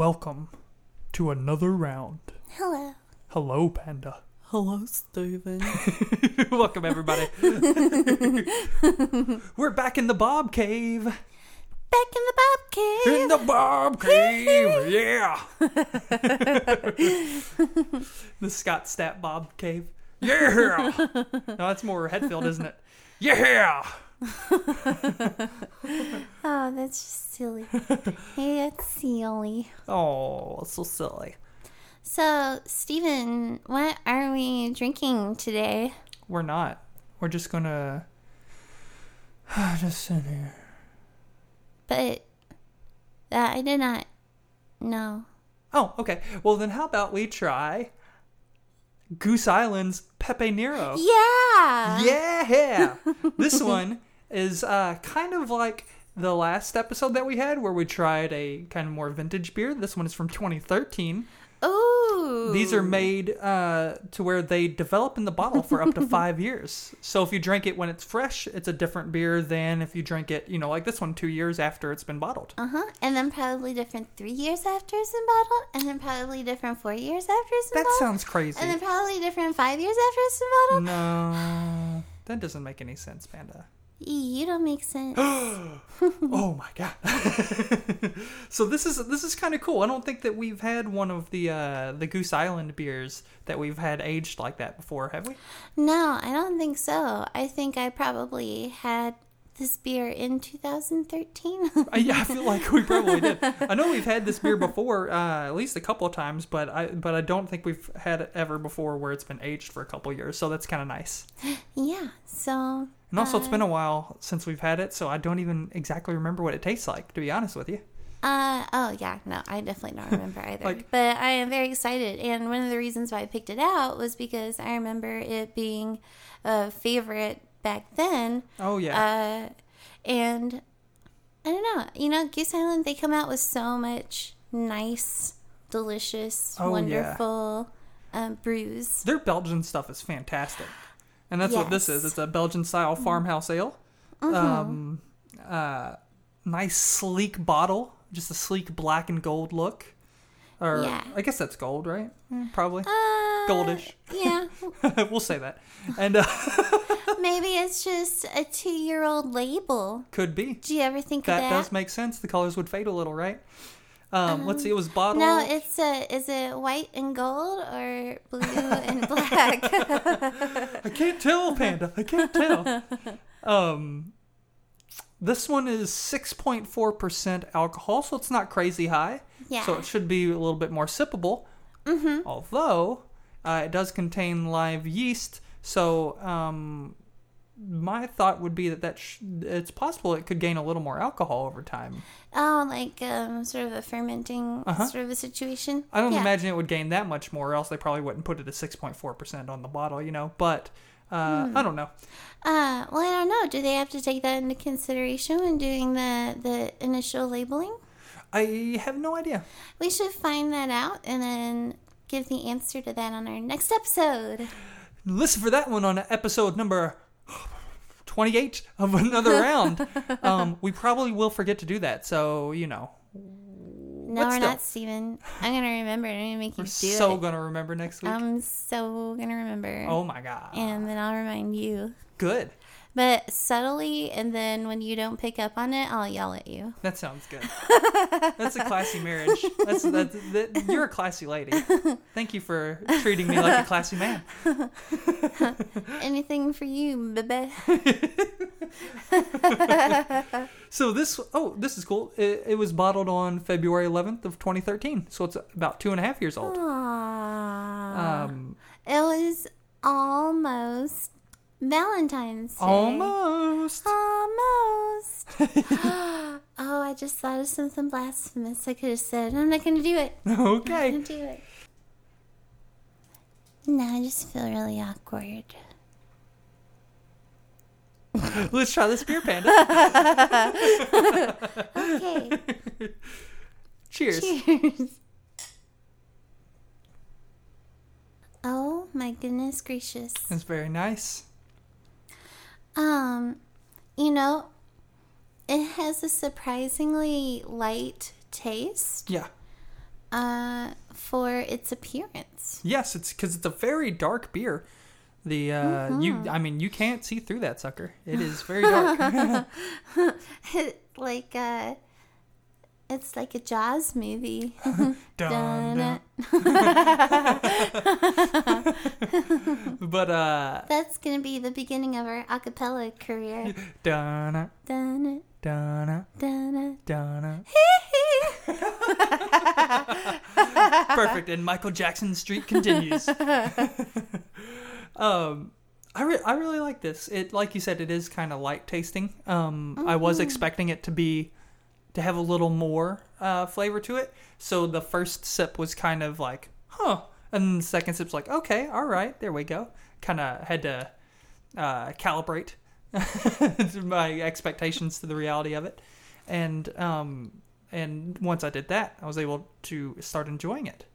welcome to another round. Hello. Hello, Panda. Hello, Stephen. welcome, everybody. We're back in the Bob Cave. Back in the Bob Cave. In the Bob Cave, yeah. the Scott Stapp Bob Cave. Yeah. no, that's more Hetfield, isn't it? Yeah. Oh, that's just silly. hey, that's silly. Oh, so silly. So, Stephen, what are we drinking today? We're not. We're just gonna just sit here. But that I did not know. Oh, okay. Well, then how about we try Goose Island's Pepe Nero? Yeah. Yeah. this one is uh, kind of like the last episode that we had where we tried a kind of more vintage beer. This one is from 2013. Ooh. These are made uh, to where they develop in the bottle for up to five years. So if you drink it when it's fresh, it's a different beer than if you drink it, you know, like this one two years after it's been bottled. Uh huh. And then probably different three years after it's been bottled, and then probably different four years after it's been That bottled, That sounds crazy. and then probably different five years after it's been bottled. No, that doesn't make any sense, Panda. You don't make sense. oh my god! so this is this is kind of cool. I don't think that we've had one of the uh, the Goose Island beers that we've had aged like that before, have we? no, I don't think so. I think I probably had this beer in 2013. Uh, yeah, I feel like we probably did. I know we've had this beer before, uh, at least a couple of times, but I but I don't think we've had it ever before where it's been aged for a couple of years. So that's kind of nice. yeah. So. And also, it's been a while since we've had it, so I don't even exactly remember what it tastes like. To be honest with you. Uh oh yeah no I definitely don't remember either Like- but I am very excited and one of the reasons why I picked it out was because I remember it being a favorite back then Oh yeah. uh and I don't know you know Goose Island they come out with so much nice delicious Oh, yeah. wonderful um, brews Their Belgian stuff is fantastic, and that's what this is. Mm-hmm. It's a Belgian style farmhouse ale. Um, uh, nice sleek bottle, just a sleek black and gold look. Or Yeah. I guess that's gold, right? Eh, probably uh, goldish. yeah we'll say that, and uh, maybe it's just a two year old label could be. do you ever think That that does make sense. The colors would fade a little, right? Um, let's see. It was bottled. No, it's uh, is it white and gold or blue and black? I can't tell, Panda. I can't tell. um, this one is 6.4% alcohol, so it's not crazy high. Yeah. So it should be a little bit more sippable. Mm-hmm. Although, uh, it does contain live yeast, so um, my thought would be that, that sh- it's possible it could gain a little more alcohol over time. oh, like um, sort of a fermenting Uh-huh. sort of a situation. I don't Yeah. imagine it would gain that much more, or else they probably wouldn't put it at 6.4% on the bottle, you know? But uh, Hmm. I don't know. Uh, well, I don't know. Do they have to take that into consideration when doing the the initial labeling? I have no idea. We should find that out and then give the answer to that on our next episode. listen for that one on episode number 28 of another round. Um, we probably will forget to do that, so you know No, we're not, Stephen. I'm gonna remember. it. I'm gonna make you we're do so it. gonna remember next week. I'm so gonna remember. oh my god, and then I'll remind you. good. But subtly, and then when you don't pick up on it, I'll yell at you. That sounds good. That's a classy marriage. That's, that's that, you're a classy lady. Thank you for treating me like a classy man. Anything for you, baby. So this oh this is cool. It, it was bottled on February 11th of 2013, so it's about two and a half years old. Aww. Um, it was almost Valentine's Day. almost. Almost. oh, I just thought of something blasphemous. I could have said, I'm not going to do it. I'm not Okay. going to do it. No, I just feel really awkward. Let's try this beer panda. Okay. Cheers. Cheers. Oh my goodness gracious. That's very nice. Um, you know, it has a surprisingly light taste, Yeah. uh, for its appearance. Yes, it's because it's a very dark beer. The uh, you, I mean, you can't see through that sucker. It is very dark. it, like uh, it's like a Jaws movie. Dun, dun. but uh, That's gonna be the beginning of our a cappella career. dun, Dun, dun, dun, dun. Perfect. And Michael Jackson Street continues. um, I re- I really like this. It like you said, it is kind of light tasting. Um, I was expecting it to be to have a little more uh, flavor to it. So the first sip was kind of like, huh, and the second sip's like, okay, all right, there we go. Kind of had to uh, calibrate my expectations to the reality of it, and um, and once I did that, I was able to start enjoying it.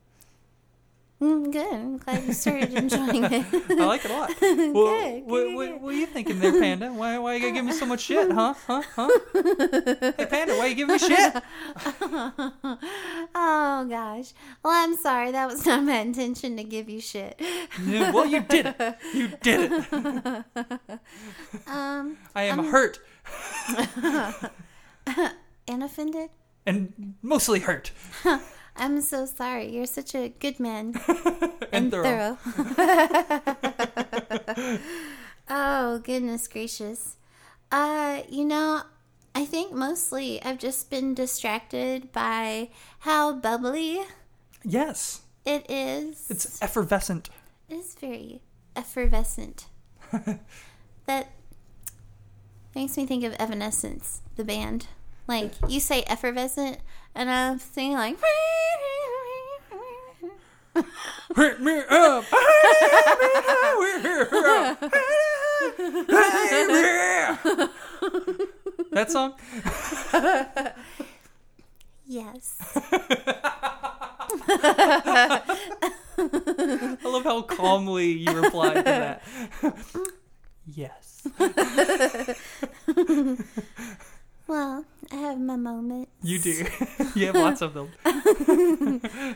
Mm, good. I'm glad you started enjoying it. I like it a lot. Well, Good, what, good, what, good. what are you thinking there, Panda? Why, why you gotta give me so much shit, huh? Huh? Huh? Hey, Panda, why you giving me shit? oh gosh. Well, I'm sorry. That was not my intention to give you shit. Yeah, well, you did it. You did it. Um, I am hurt and offended. and mostly hurt I'm so sorry. You're such a good man. and thorough. oh, goodness gracious. Uh, you know, I think mostly I've just been distracted by how bubbly Yes, it is. it's effervescent. It is very effervescent. that makes me think of Evanescence, the band. Like, you say effervescent, and I'm thinking like... Hit me up. that song? Yes. I love how calmly you replied to that. yes. My moments. You do. you have lots of them.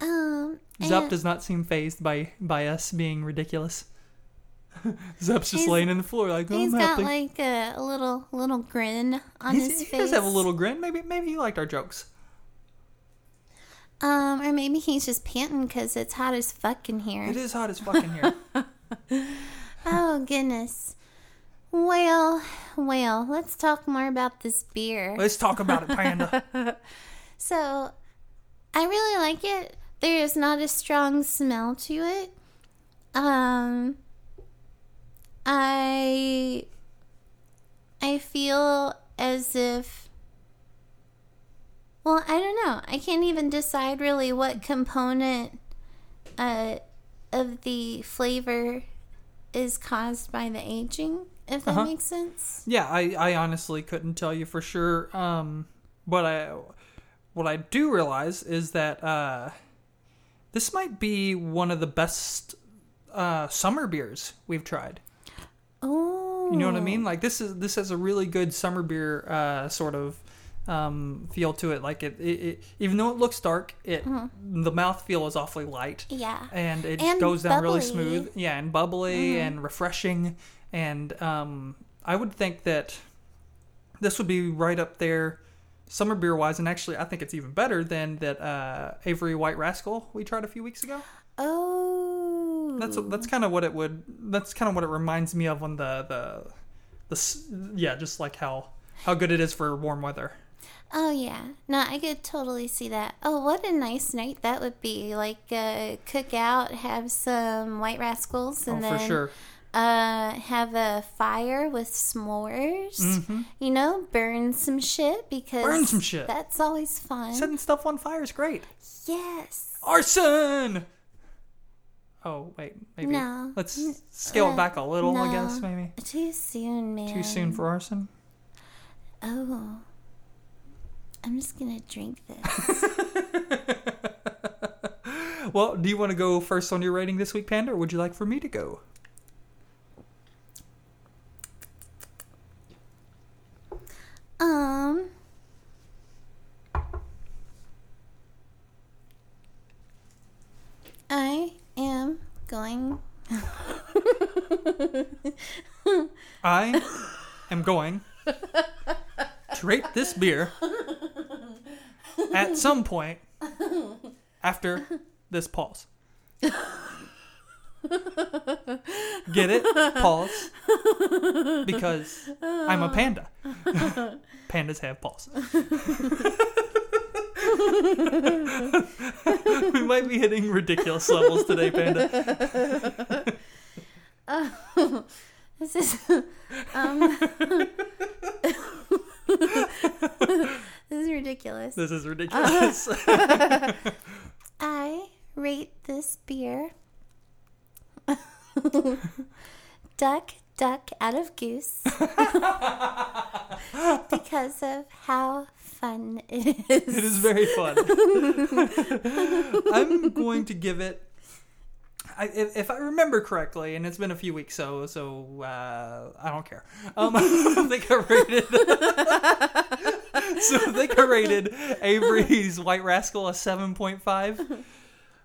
Um, Zup does not seem phased by by us being ridiculous. Zup's just laying in the floor like, oh, He's I'm got happy. like a, a little little grin on He's- his he face. He does have a little grin. Maybe maybe he liked our jokes. Um, or maybe he's just panting because it's hot as fuck in here. It is hot as fucking here. Oh goodness. Well, well, let's talk more about this beer. Let's talk about it, Panda. So, I really like it. There is not a strong smell to it. Um, I I feel as if well, I don't know. I can't even decide really what component uh, of the flavor is caused by the aging, if that Uh-huh. makes sense. Yeah, I, I honestly couldn't tell you for sure. Um, but I, what I do realize is that uh, this might be one of the best uh, summer beers we've tried. Oh. You know what I mean? Like this is this has a really good summer beer uh, sort of um, feel to it. Like it, it, it, even though it looks dark, it the mouth feel is awfully light. Yeah. and it And goes down really smooth. Yeah, and bubbly and refreshing. And um, I would think that this would be right up there, summer beer wise. And actually, I think it's even better than that uh, Avery White Rascal we tried a few weeks ago. Oh. That's that's kind of what it would. That's kind of what it reminds me of when the the the yeah, just like how how good it is for warm weather. Oh yeah. No, I could totally see that. Oh, what a nice night that would be. Like uh cook out, have some white rascals and oh, then for sure. Uh have a fire with s'mores. You know, burn some shit because Mm-hmm. Burn some shit. That's always fun. Setting stuff on fire is great. yes. Arson. Oh wait, maybe No. let's scale it back a little. I guess maybe Too soon, man. too soon for arson. Oh. I'm just gonna drink this. Well, do you want to go first on your rating this week, Panda, or would you like for me to go? um going. I am going to rate this beer at some point after this pause. Get it? Pause. Because I'm a panda. Pandas have pause. we might be hitting ridiculous levels today, Panda. This is um This is ridiculous. This is ridiculous. I rate this beer duck duck out of goose because of how fun it is. It is very fun. I'm going to give it. I, if, if I remember correctly, and it's been a few weeks, so so uh, I don't care. Um, I think I rated. so I think I rated Avery's White Rascal a seven point five.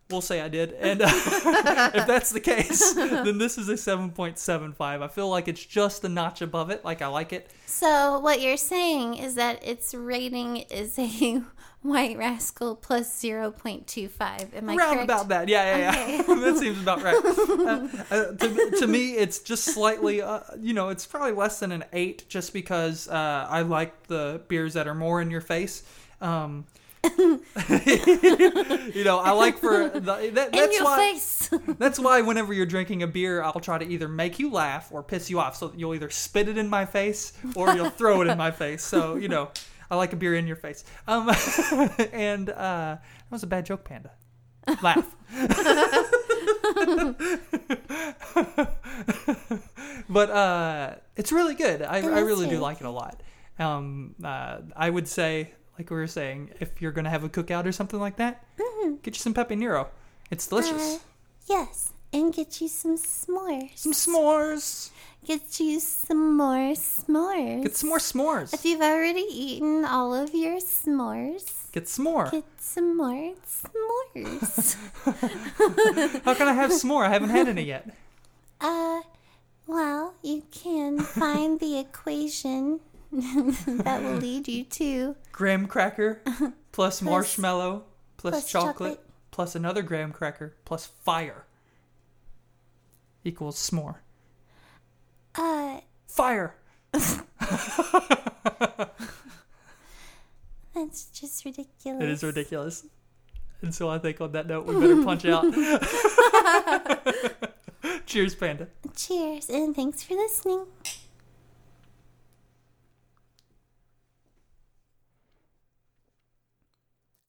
We'll say I did, and uh, if that's the case, then this is a seven point seven five. I feel like it's just a notch above it. Like I like it. So what you're saying is that its rating is a white rascal plus 0.25. Am I Round correct? about that. Yeah, yeah, yeah. that seems about right. Uh, uh, to, to me, it's just slightly, uh, you know, it's probably less than an eight just because uh, I like the beers that are more in your face. Um, you know, I like for the, that, In that's your why face. that's why whenever you're drinking a beer, I'll try to either make you laugh or piss you off. So you'll either spit it in my face or you'll throw it in my face. So you know, I like a beer in your face. Um, and uh, that was a bad joke, Panda. Laugh. but uh, it's really good. I, I really do like it a lot. Um, uh, I would say, like we were saying, if you're gonna have a cookout or something like that, get you some Pepe Nero. It's delicious. Uh, yes. And get you some s'mores. some s'mores. Get you some more s'mores. Get some more s'mores. If you've already eaten all of your s'mores, Get some more. get some more s'mores. How can I have s'more? I haven't had any yet. uh, well, you can find the equation that will lead you to Graham cracker plus marshmallow plus, plus chocolate, chocolate. plus another graham cracker plus fire equals s'more. uh Fire. that's just ridiculous. It is ridiculous. And so I think on that note, we better punch out. Cheers, Panda. Cheers and thanks for listening.